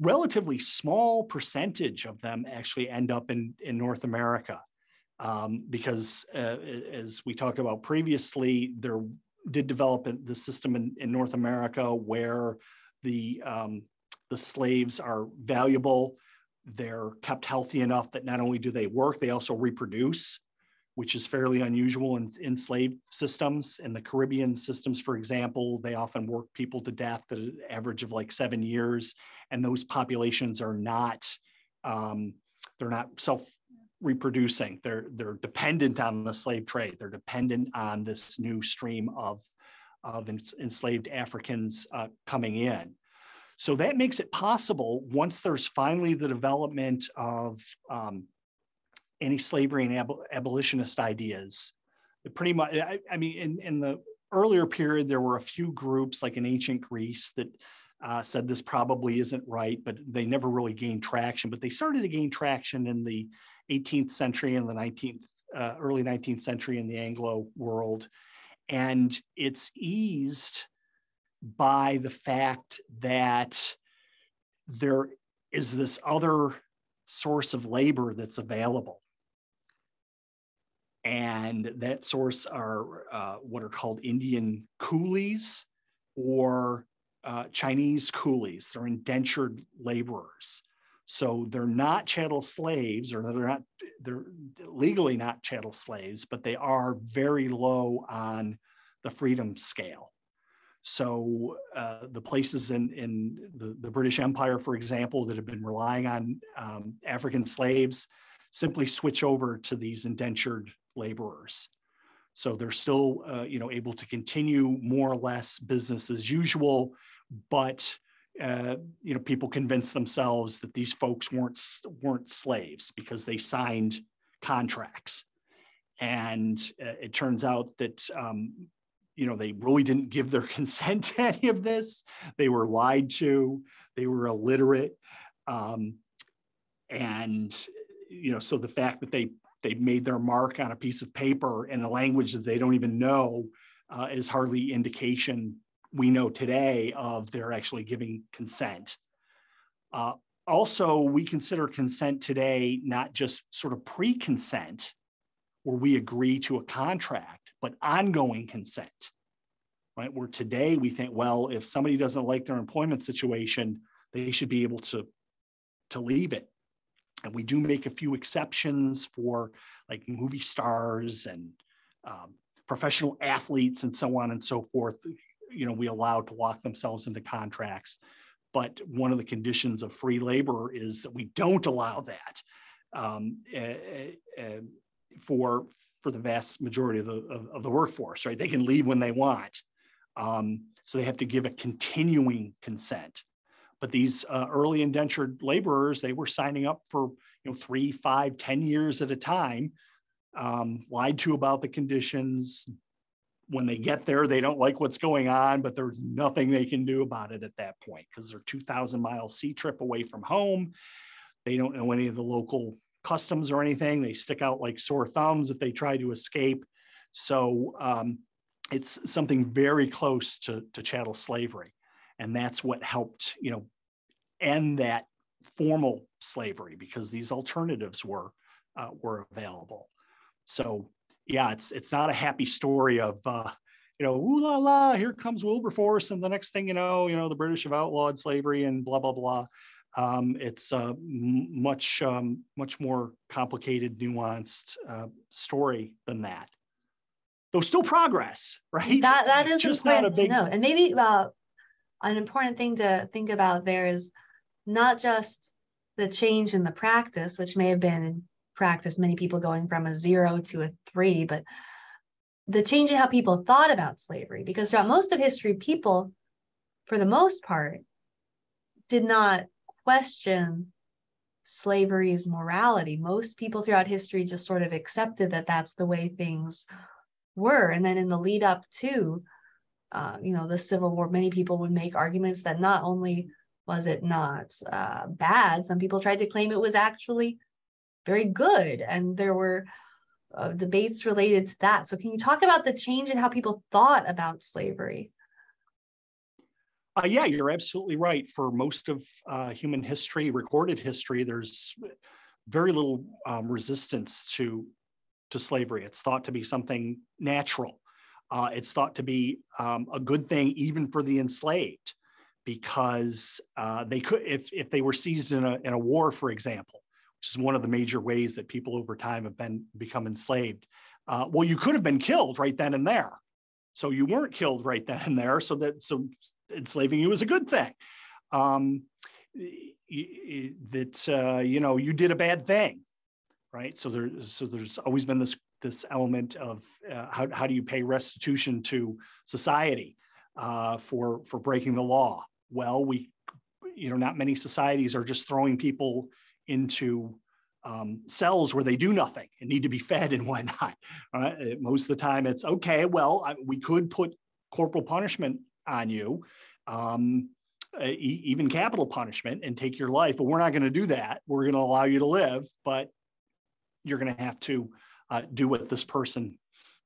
Relatively small percentage of them actually end up in, in North America um, because, uh, as we talked about previously, there did develop the system in, in North America where the um, the slaves are valuable. They're kept healthy enough that not only do they work, they also reproduce which is fairly unusual in enslaved systems. In the Caribbean systems, for example, they often work people to death at an average of like seven years, and those populations are not um, they're not self reproducing. They're they're dependent on the slave trade. They're dependent on this new stream of of enslaved Africans uh, coming in. So that makes it possible once there's finally the development of um, anti-slavery and ab- abolitionist ideas. Pretty much, I, I mean, in, in, the earlier period, there were a few groups, like in ancient Greece, that uh, said this probably isn't right, but they never really gained traction. But they started to gain traction in the 18th century and the 19th, uh, early 19th century in the Anglo world, and it's eased by the fact that there is this other source of labor that's available and that source are uh, what are called Indian coolies or uh, Chinese coolies. They're indentured laborers. So they're not chattel slaves, or they're not they're legally not chattel slaves, but they are very low on the freedom scale. So uh, the places in, in the, the, British Empire, for example, that have been relying on um, African slaves simply switch over to these indentured laborers. So they're still, uh, you know, able to continue more or less business as usual, but uh, you know, people convince themselves that these folks weren't weren't slaves because they signed contracts, and uh, it turns out that um, you know they really didn't give their consent to any of this. They were lied to. They were illiterate, um, and you know, so the fact that they they made their mark on a piece of paper in a language that they don't even know uh, is hardly indication we know today of their actually giving consent. Uh, also, we consider consent today not just sort of pre consent, where we agree to a contract, but ongoing consent, right? Where today we think, well, if somebody doesn't like their employment situation, they should be able to, to leave it. And we do make a few exceptions for like movie stars and um, professional athletes and so on and so forth. You know, we allow to lock themselves into contracts. But one of the conditions of free labor is that we don't allow that um, uh, uh, for for the vast majority of the of, of, the workforce. Right, they can leave when they want, um, so they have to give a continuing consent. But these uh, early indentured laborers, they were signing up for you know three, five, ten years at a time, um, lied to about the conditions, when they get there, they don't like what's going on, but there's nothing they can do about it at that point because they're 2,000 mile sea trip away from home. They don't know any of the local customs or anything. They stick out like sore thumbs if they try to escape. So um, it's something very close to, to chattel slavery. And that's what helped, you know, end that formal slavery because these alternatives were uh, were available. So yeah, it's it's not a happy story of uh, you know, ooh la la, here comes Wilberforce, and the next thing you know, you know, the British have outlawed slavery and blah blah blah. Um, it's a much um, much more complicated, nuanced uh, story than that. Though still progress, right? That that is just not a big no. And maybe uh, an important thing to think about there is not just the change in the practice, which may have been in practice, many people going from a zero to a three, but the change in how people thought about slavery, because throughout most of history, people, for the most part, did not question slavery's morality. Most people throughout history just sort of accepted that that's the way things were. And then in the lead up to, uh, you know, the Civil War, many people would make arguments that not only was it not uh, bad, some people tried to claim it was actually very good. And there were uh, debates related to that. So, can you talk about the change in how people thought about slavery? Uh, yeah, you're absolutely right. For most of uh, human history, recorded history, there's very little um, resistance to to slavery. It's thought to be something natural. Uh, it's thought to be um, a good thing even for the enslaved, because uh, they could, if if they were seized in a in a war, for example, which is one of the major ways that people over time have been become enslaved. Uh, well, you could have been killed right then and there. So you weren't killed right then and there. So that so enslaving you was a good thing. Um, that uh, you know you did a bad thing, right? So there's so there's always been this this element of uh, how how do you pay restitution to society uh, for for breaking the law? Well, we you know not many societies are just throwing people into um, cells where they do nothing and need to be fed and whatnot. Right? Uh, most of the time, it's okay. Well, I, we could put corporal punishment on you, um, uh, e- even capital punishment, and take your life. But we're not going to do that. We're going to allow you to live, but you're going to have to uh, do what this person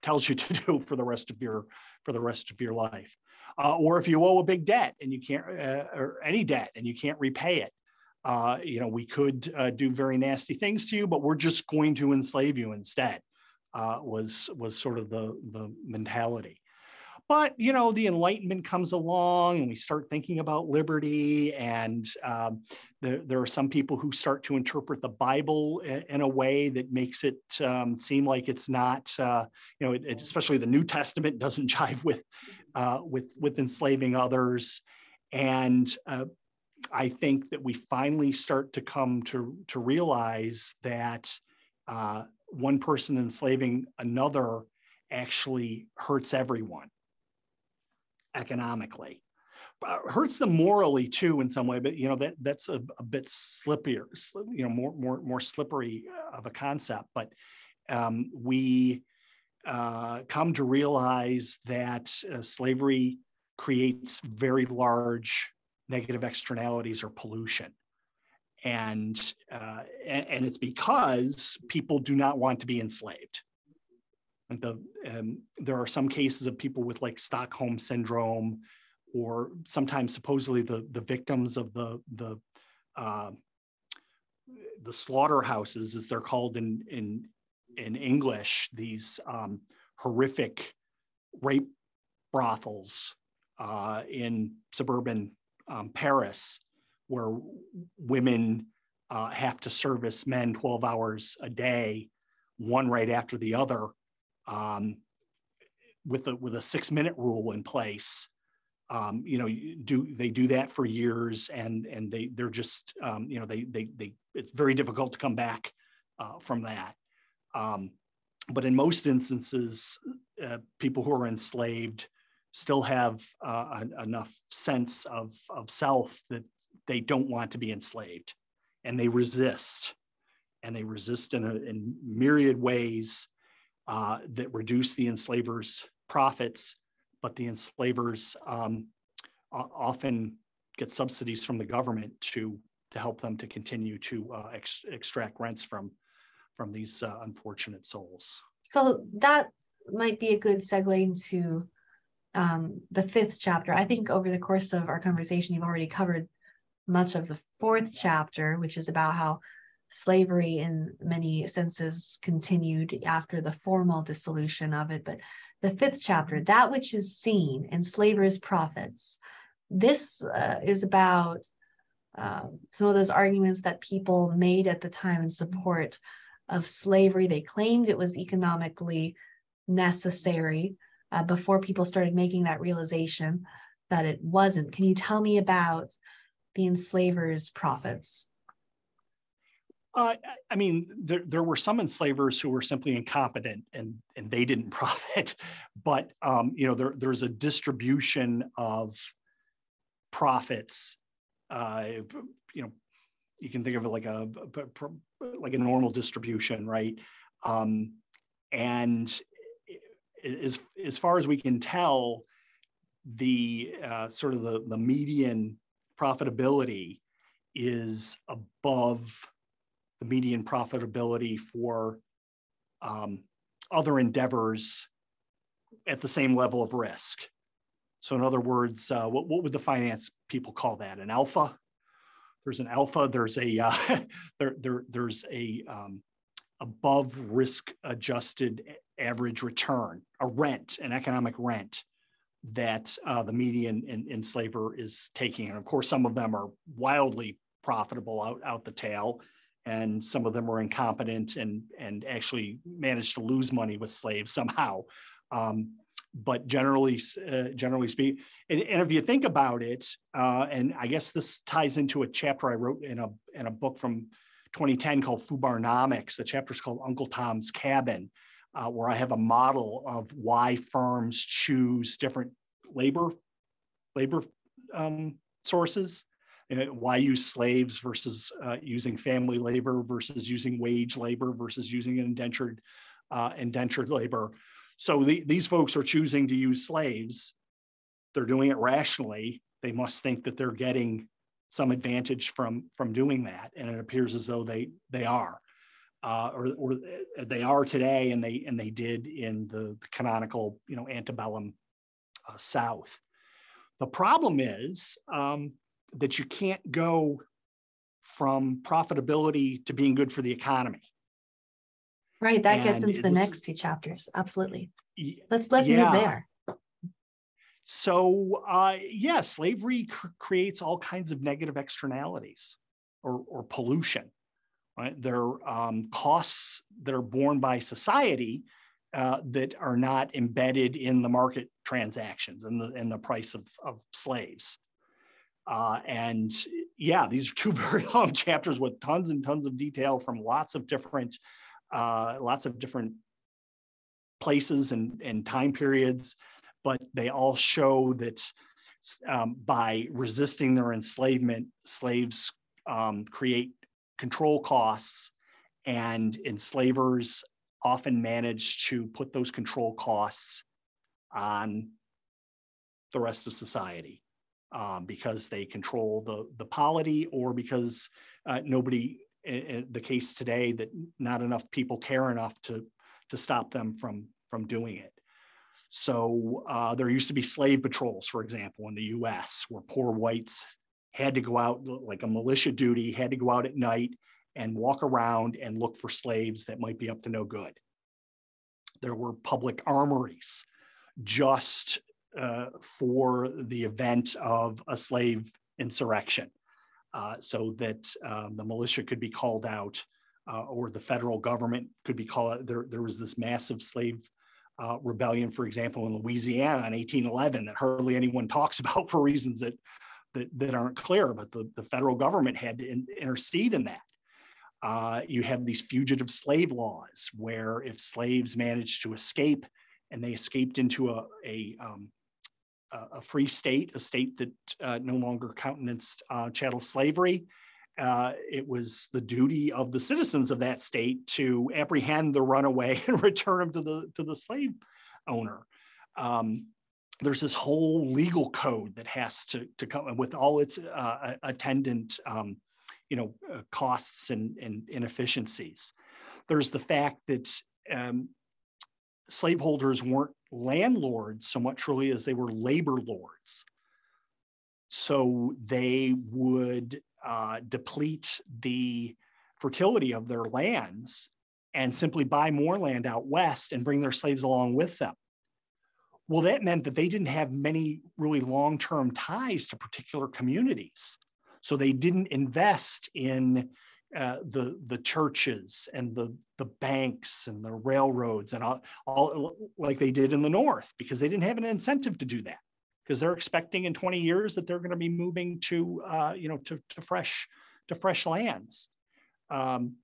tells you to do for the rest of your for the rest of your life. Uh, or if you owe a big debt and you can't, uh, or any debt and you can't repay it, uh, you know, we could uh, do very nasty things to you, but we're just going to enslave you instead. Uh, was was sort of the the mentality. But you know, the Enlightenment comes along, and we start thinking about liberty. And um, there, there are some people who start to interpret the Bible in, a way that makes it um, seem like it's not, uh, you know, it, especially the New Testament doesn't jive with uh, with with enslaving others. And uh, I think that we finally start to come to, to realize that uh, one person enslaving another actually hurts everyone economically. But hurts them morally too in some way, but you know that that's a, a bit slippier, you know, more more more slippery of a concept. But um, we uh, come to realize that uh, slavery creates very large negative externalities or pollution. and, uh, and, and it's because people do not want to be enslaved. And the, um, there are some cases of people with like Stockholm syndrome, or sometimes supposedly the the victims of the the uh, the slaughterhouses, as they're called in in in English, these um, horrific rape brothels uh, in suburban um, Paris, where women uh, have to service men 12 hours a day, one right after the other, um, with a with a six minute rule in place. Um, you know, do they do that for years, and and they they're just um, you know they they they it's very difficult to come back uh, from that. Um, but in most instances, uh, people who are enslaved still have uh, enough sense of, of self that they don't want to be enslaved and they resist. And they resist in, a, in myriad ways uh, that reduce the enslavers' profits, but the enslavers um, often get subsidies from the government to, to help them to continue to uh, ex extract rents from, from these uh, unfortunate souls. So that might be a good segue into um, the fifth chapter. I think over the course of our conversation, you've already covered much of the fourth chapter, which is about how slavery in many senses continued after the formal dissolution of it. But the fifth chapter, that which is seen, enslavers' profits, this uh, is about uh, some of those arguments that people made at the time in support of slavery. They claimed it was economically necessary uh, before people started making that realization that it wasn't. Can you tell me about the enslavers' profits? Uh, I mean, there, there were some enslavers who were simply incompetent and, and they didn't profit. But, um, you know, there, there's a distribution of profits. Uh, you know, you can think of it like a, like a normal distribution, right? Um, and as, as far as we can tell, the uh, sort of the, the median profitability is above the median profitability for um, other endeavors at the same level of risk. So in other words, uh, what, what would the finance people call that? An alpha? There's an alpha, there's a, uh, there, there, there's a um, above risk adjusted average return, a rent, an economic rent that uh, the median in, enslaver is taking. And of course, some of them are wildly profitable out, out the tail, and some of them are incompetent and, and actually managed to lose money with slaves somehow. Um, but generally, uh, generally speak, and, and, if you think about it, uh, and I guess this ties into a chapter I wrote in a in a book from 2010 called FUBARnomics. The chapter is called Uncle Tom's Cabin, uh, where I have a model of why firms choose different labor labor um, sources. And why use slaves versus uh, using family labor versus using wage labor versus using indentured uh, indentured labor. So the, these folks are choosing to use slaves. They're doing it rationally. They must think that they're getting some advantage from from doing that, and it appears as though they they are uh, or, or they are today, and they and they did in the, canonical, you know, antebellum uh, South. The problem is um, that you can't go from profitability to being good for the economy. Right, that and gets into the next two chapters. Absolutely. Let's let's yeah. move there. So uh, yeah, slavery cr- creates all kinds of negative externalities or, or pollution right? There are um, costs that are borne by society uh, that are not embedded in the market transactions and the, and the price of, of slaves. Uh, and yeah, these are two very long chapters with tons and tons of detail from lots of different, uh, lots of different places and, and time periods, but they all show that um, by resisting their enslavement, slaves um, create control costs, and enslavers often manage to put those control costs on the rest of society. um, because they control the, the polity or because uh, nobody, the case today, that not enough people care enough to, to stop them from, from doing it. So uh, there used to be slave patrols, for example, in the US, where poor whites had to go out like a militia duty, had to go out at night and walk around and look for slaves that might be up to no good. There were public armories just uh, for the event of a slave insurrection uh, so that um, the militia could be called out uh, or the federal government could be called out. There, there was this massive slave uh, rebellion, for example, in Louisiana in 1811 that hardly anyone talks about for reasons that, that, that aren't clear, but the, the federal government had to in, intercede in that. Uh, you have these fugitive slave laws where if slaves managed to escape and they escaped into a, a, um, a free state, a state that uh, no longer countenanced uh, chattel slavery, uh, it was the duty of the citizens of that state to apprehend the runaway and return them to the to the slave owner. Um, there's this whole legal code that has to to come with all its uh, attendant, um, you know, uh, costs and, and inefficiencies. There's the fact that um, slaveholders weren't landlords so much really as they were labor lords. So they would uh, deplete the fertility of their lands and simply buy more land out west and bring their slaves along with them. Well, that meant that they didn't have many really long term ties to particular communities. So they didn't invest in uh, the the churches and the the banks and the railroads and all, all like they did in the north because they didn't have an incentive to do that because they're expecting in 20 years that they're going to be moving to uh, you know to, to fresh to fresh lands. Um,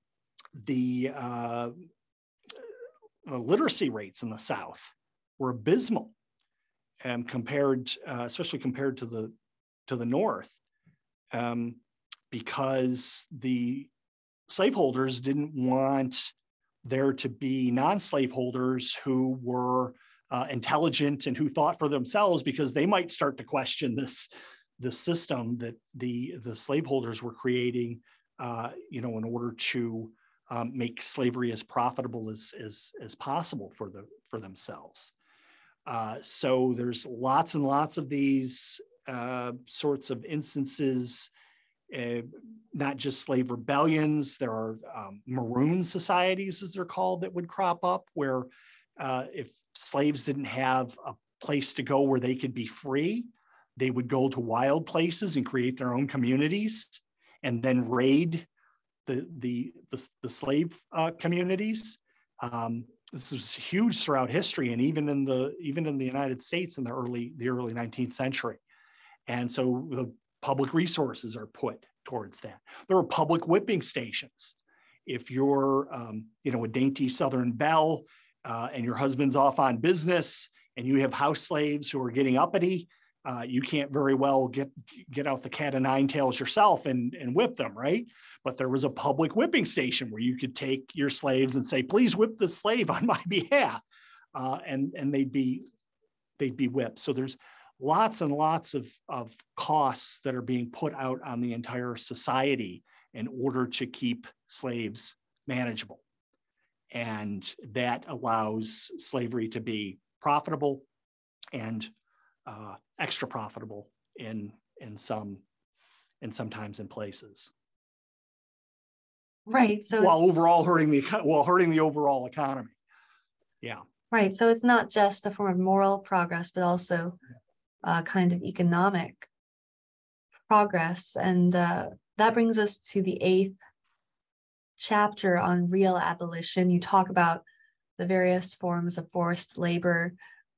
the, uh, the literacy rates in the South were abysmal, and compared, uh, especially compared to the to the North, um, because the slaveholders didn't want there to be non-slaveholders who were uh, intelligent and who thought for themselves because they might start to question this the system that the the slaveholders were creating uh, you know in order to um, make slavery as profitable as, as as possible for the for themselves. Uh, so there's lots and lots of these uh, sorts of instances uh, not just slave rebellions there are um, maroon societies as they're called that would crop up where uh, if slaves didn't have a place to go where they could be free, they would go to wild places and create their own communities and then raid the, the, the, the slave uh, communities. Um, this is huge throughout history and even in the even in the United States in the early the early 19th century. And so the public resources are put towards that. There are public whipping stations. If you're um, you know a dainty Southern belle uh, and your husband's off on business and you have house slaves who are getting uppity, uh, you can't very well get get out the cat o' nine tails yourself and, and whip them, right? But there was a public whipping station where you could take your slaves and say, please whip the slave on my behalf. Uh, and, and they'd be they'd be whipped. So there's lots and lots of, of costs that are being put out on the entire society in order to keep slaves manageable. And that allows slavery to be profitable and uh, extra profitable in, in some and sometimes in places. Right. So while overall hurting the while hurting the overall economy. Yeah. Right. So it's not just a form of moral progress, but also uh, kind of economic progress. And uh, that brings us to the eighth chapter on real abolition, you talk about the various forms of forced labor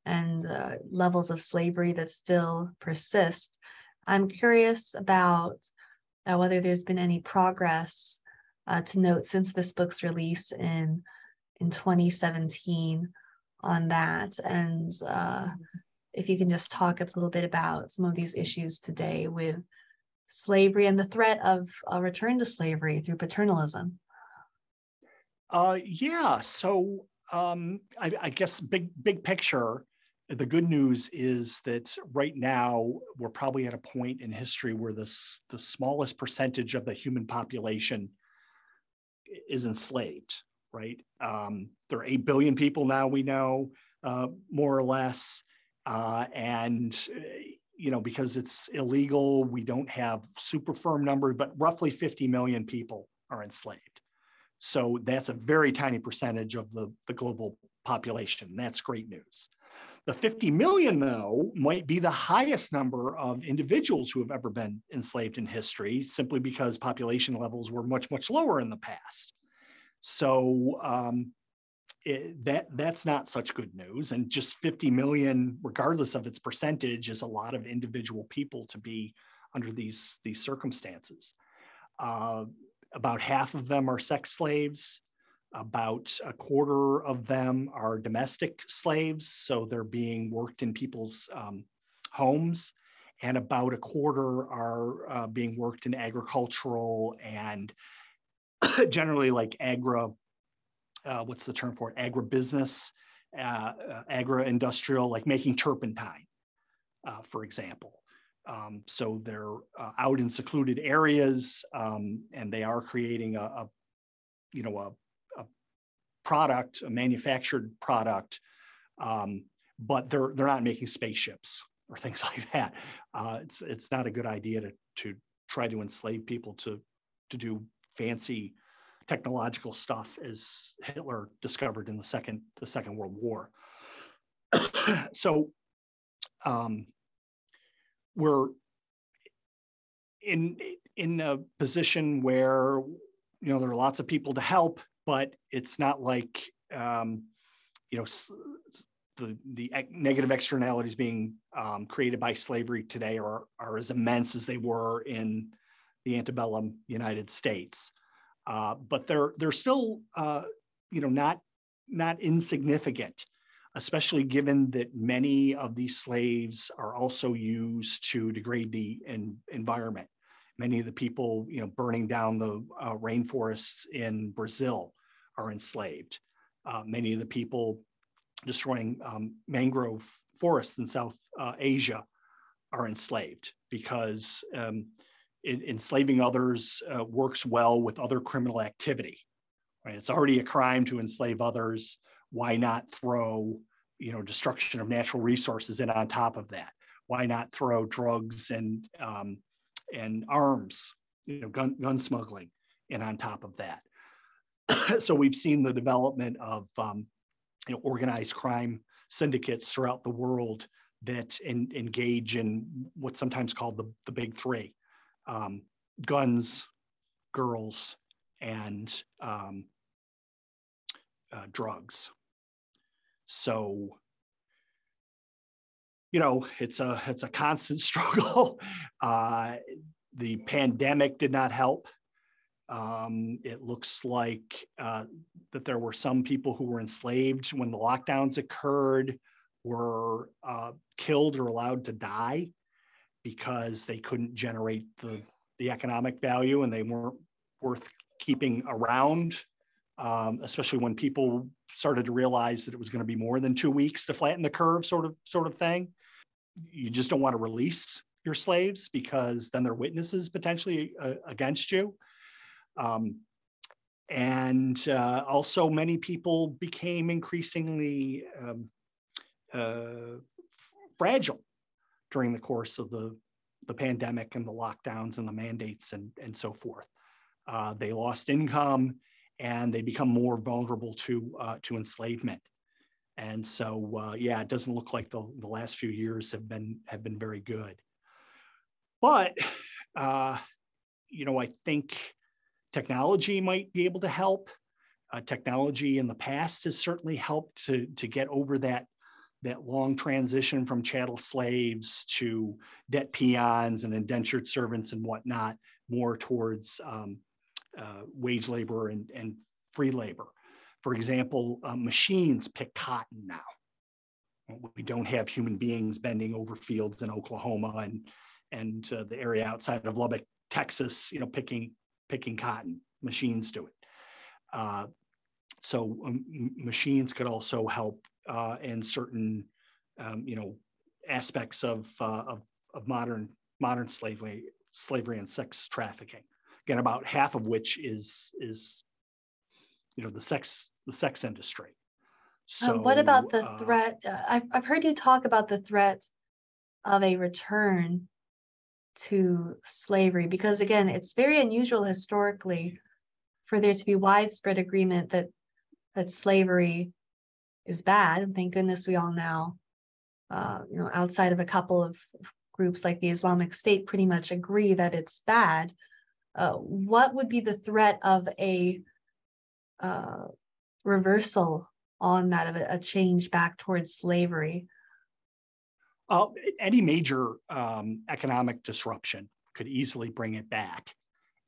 and uh, levels of slavery that still persist. I'm curious about uh, whether there's been any progress uh, to note since this book's release in in 2017 on that, and uh, if you can just talk a little bit about some of these issues today with slavery and the threat of a return to slavery through paternalism. Uh, yeah. So um, I, I, guess big big picture, the good news is that right now we're probably at a point in history where this the smallest percentage of the human population is enslaved right um, there are 8 billion people now we know uh, more or less uh, and you know because it's illegal we don't have super firm numbers but roughly 50 million people are enslaved. So that's a very tiny percentage of the, the global population. That's great news. The 50 million, though, might be the highest number of individuals who have ever been enslaved in history, simply because population levels were much, much lower in the past. So um, it, that that's not such good news. And just 50 million, regardless of its percentage, is a lot of individual people to be under these these circumstances. Uh, about half of them are sex slaves. About a quarter of them are domestic slaves, so they're being worked in people's um, homes. And about a quarter are uh, being worked in agricultural and generally like agri, uh, what's the term for it? Agribusiness, uh, uh agri-industrial, like making turpentine, uh, for example. Um, so they're uh, out in secluded areas um, and they are creating a, a you know, a product, a manufactured product, um, but they're they're not making spaceships or things like that. Uh, it's it's not a good idea to to try to enslave people to to do fancy technological stuff as Hitler discovered in the second the Second World War. so um, we're in in a position where you know there are lots of people to help but it's not like um, you know the the negative externalities being um, created by slavery today are are as immense as they were in the antebellum United States, uh, but they're they're still uh, you know not not insignificant, especially given that many of these slaves are also used to degrade the environment many of the people, you know, burning down the uh, rainforests in Brazil are enslaved. Uh, many of the people destroying um, mangrove forests in South uh, Asia are enslaved because um, in, enslaving others uh, works well with other criminal activity. Right? It's already a crime to enslave others. Why not throw, you know, destruction of natural resources in on top of that? Why not throw drugs and um, and arms, you know, gun, gun smuggling and on top of that. so we've seen the development of um, you know, organized crime syndicates throughout the world that in, engage in what's sometimes called the, the big three um, guns, girls, and um, uh, drugs. So you know, it's a it's a constant struggle. Uh, the pandemic did not help. Um, it looks like uh, that there were some people who were enslaved when the lockdowns occurred, were uh, killed or allowed to die because they couldn't generate the the economic value and they weren't worth keeping around. Um, especially when people started to realize that it was going to be more than two weeks to flatten the curve, sort of sort of thing you just don't want to release your slaves because then they're witnesses potentially uh, against you. Um, and uh, also, many people became increasingly um, uh, fragile during the course of the, the pandemic and the lockdowns and the mandates and, and so forth. Uh, they lost income and they become more vulnerable to, uh, to enslavement. And so, uh, yeah, it doesn't look like the, the last few years have been have been very good. But uh, you know, I think technology might be able to help. Uh, technology in the past has certainly helped to to get over that that long transition from chattel slaves to debt peons and indentured servants and whatnot, more towards um, uh, wage labor and, and free labor. For example, uh, machines pick cotton now. We don't have human beings bending over fields in Oklahoma and and uh, the area outside of Lubbock, Texas, you know, picking picking cotton. Machines do it. Uh, so um, machines could also help uh, in certain um, you know, aspects of, uh, of, of modern modern slavery, slavery and sex trafficking. Again, about half of which is is you know the sex the sex industry. So, what about the uh, threat? Uh, I've I've heard you talk about the threat of a return to slavery because again, it's very unusual historically for there to be widespread agreement that that slavery is bad, and thank goodness we all now, uh, you know, outside of a couple of groups like the Islamic State, pretty much agree that it's bad. Uh, what would be the threat of a uh, reversal on that of a, a, change back towards slavery? Uh, any major um, economic disruption could easily bring it back.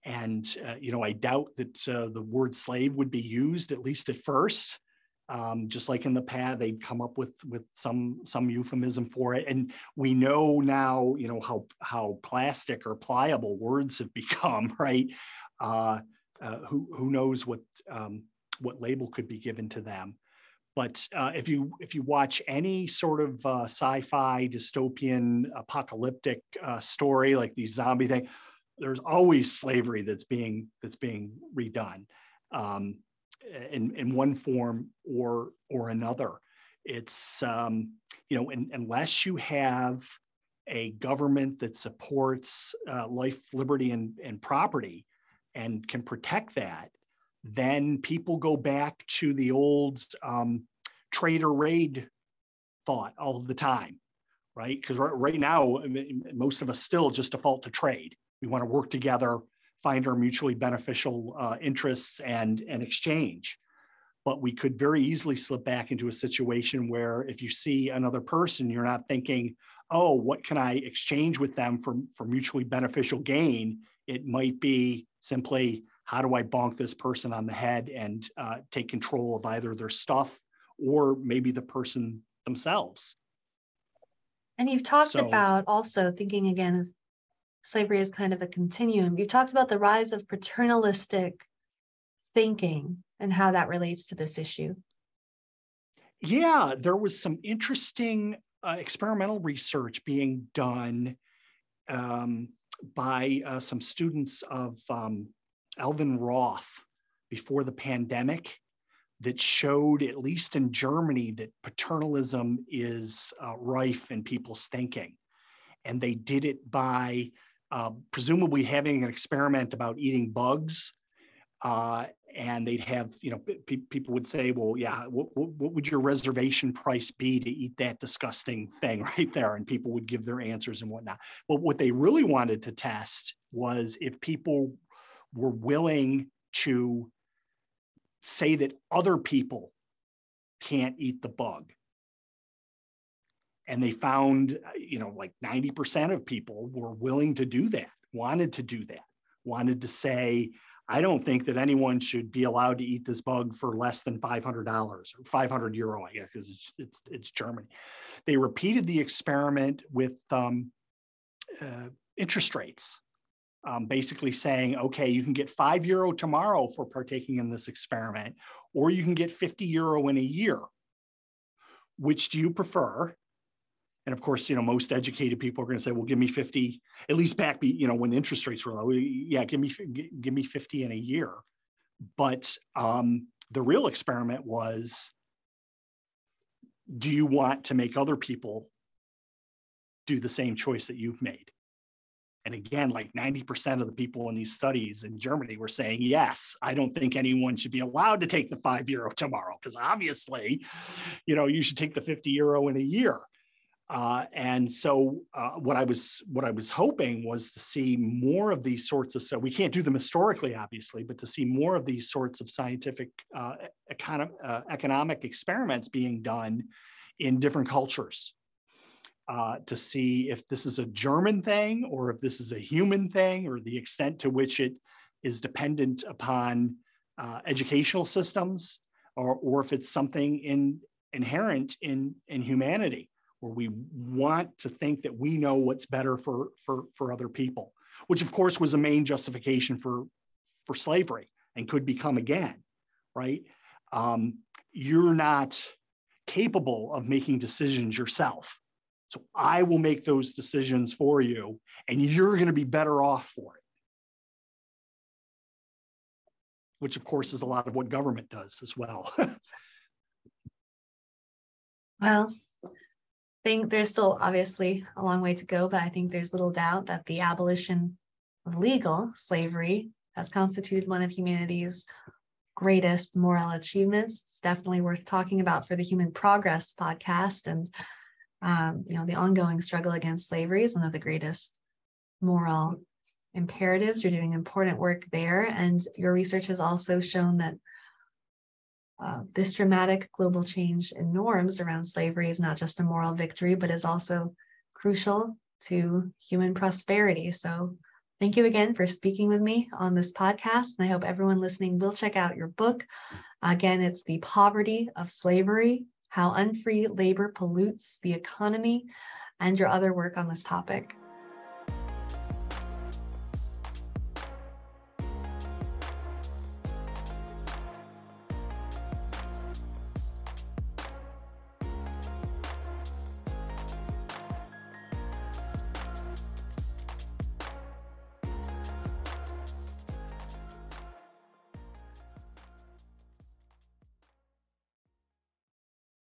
And, uh, you know, I doubt that uh, the word slave would be used, at least at first. Um, just like in the past, they'd come up with with some some euphemism for it, and we know now, you know how how plastic or pliable words have become, right? Uh, uh, who who knows what um, what label could be given to them? But uh, if you if you watch any sort of uh, sci-fi dystopian apocalyptic uh, story like these zombie thing, there's always slavery that's being that's being redone um, in in one form or or another. It's um, you know in, unless you have a government that supports uh, life, liberty, and, and property and can protect that, then people go back to the old um, trade or raid thought all the time, right? Because right, right now, most of us still just default to trade. We want to work together, find our mutually beneficial uh, interests, and and exchange. But we could very easily slip back into a situation where if you see another person, you're not thinking, oh, what can I exchange with them for, for mutually beneficial gain? It might be simply, how do I bonk this person on the head and uh, take control of either their stuff or maybe the person themselves? And you've talked so, about also thinking again of slavery as kind of a continuum. You talked about the rise of paternalistic thinking and how that relates to this issue. Yeah, there was some interesting uh, experimental research being done um, by uh, some students of um, Alvin Roth before the pandemic that showed, at least in Germany, that paternalism is uh, rife in people's thinking. And they did it by uh, presumably having an experiment about eating bugs. Uh, and they'd have, you know, pe- people would say, well, yeah, what, what, would your reservation price be to eat that disgusting thing right there? And people would give their answers and whatnot. But what they really wanted to test was if people were willing to say that other people can't eat the bug and they found uh, you know like 90% of people were willing to do that wanted to do that wanted to say i don't think that anyone should be allowed to eat this bug for less than $500 or 500 euro i guess because it's, it's, it's germany. They repeated the experiment with um, uh, interest rates um, basically saying okay you can get 5 euro tomorrow for partaking in this experiment or you can get 50 euro in a year. Which do you prefer and of course, you know, most educated people are going to say, well, give me 50, at least back, be, you know, when interest rates were low, yeah, give me, give me 50 in a year. But um, the real experiment was, do you want to make other people do the same choice that you've made? And again, like 90% of the people in these studies in Germany were saying, yes, I don't think anyone should be allowed to take the five euro tomorrow, because obviously, you know, you should take the 50 euro in a year. Uh, and so uh, what I was what I was hoping was to see more of these sorts of so we can't do them historically obviously but to see more of these sorts of scientific uh, econ- uh, economic experiments being done in different cultures. Uh, to see if this is a German thing or if this is a human thing or the extent to which it is dependent upon uh, educational systems or, or if it's something in, inherent in, in humanity we want to think that we know what's better for for for other people which of course was a main justification for for slavery and could become again right um, you're not capable of making decisions yourself. So I will make those decisions for you, and you're going to be better off for it. Which, of course, is a lot of what government does as well. well, think there's still obviously a long way to go, but I think there's little doubt that the abolition of legal slavery has constituted one of humanity's greatest moral achievements. It's definitely worth talking about for the Human Progress podcast. And, um, you know, the ongoing struggle against slavery is one of the greatest moral imperatives. You're doing important work there. And your research has also shown that uh, this dramatic global change in norms around slavery is not just a moral victory, but is also crucial to human prosperity. So Thank you again for speaking with me on this podcast. And I hope everyone listening will check out your book. Again, it's The Poverty of Slavery How Unfree Labor Pollutes the Economy, and your other work on this topic.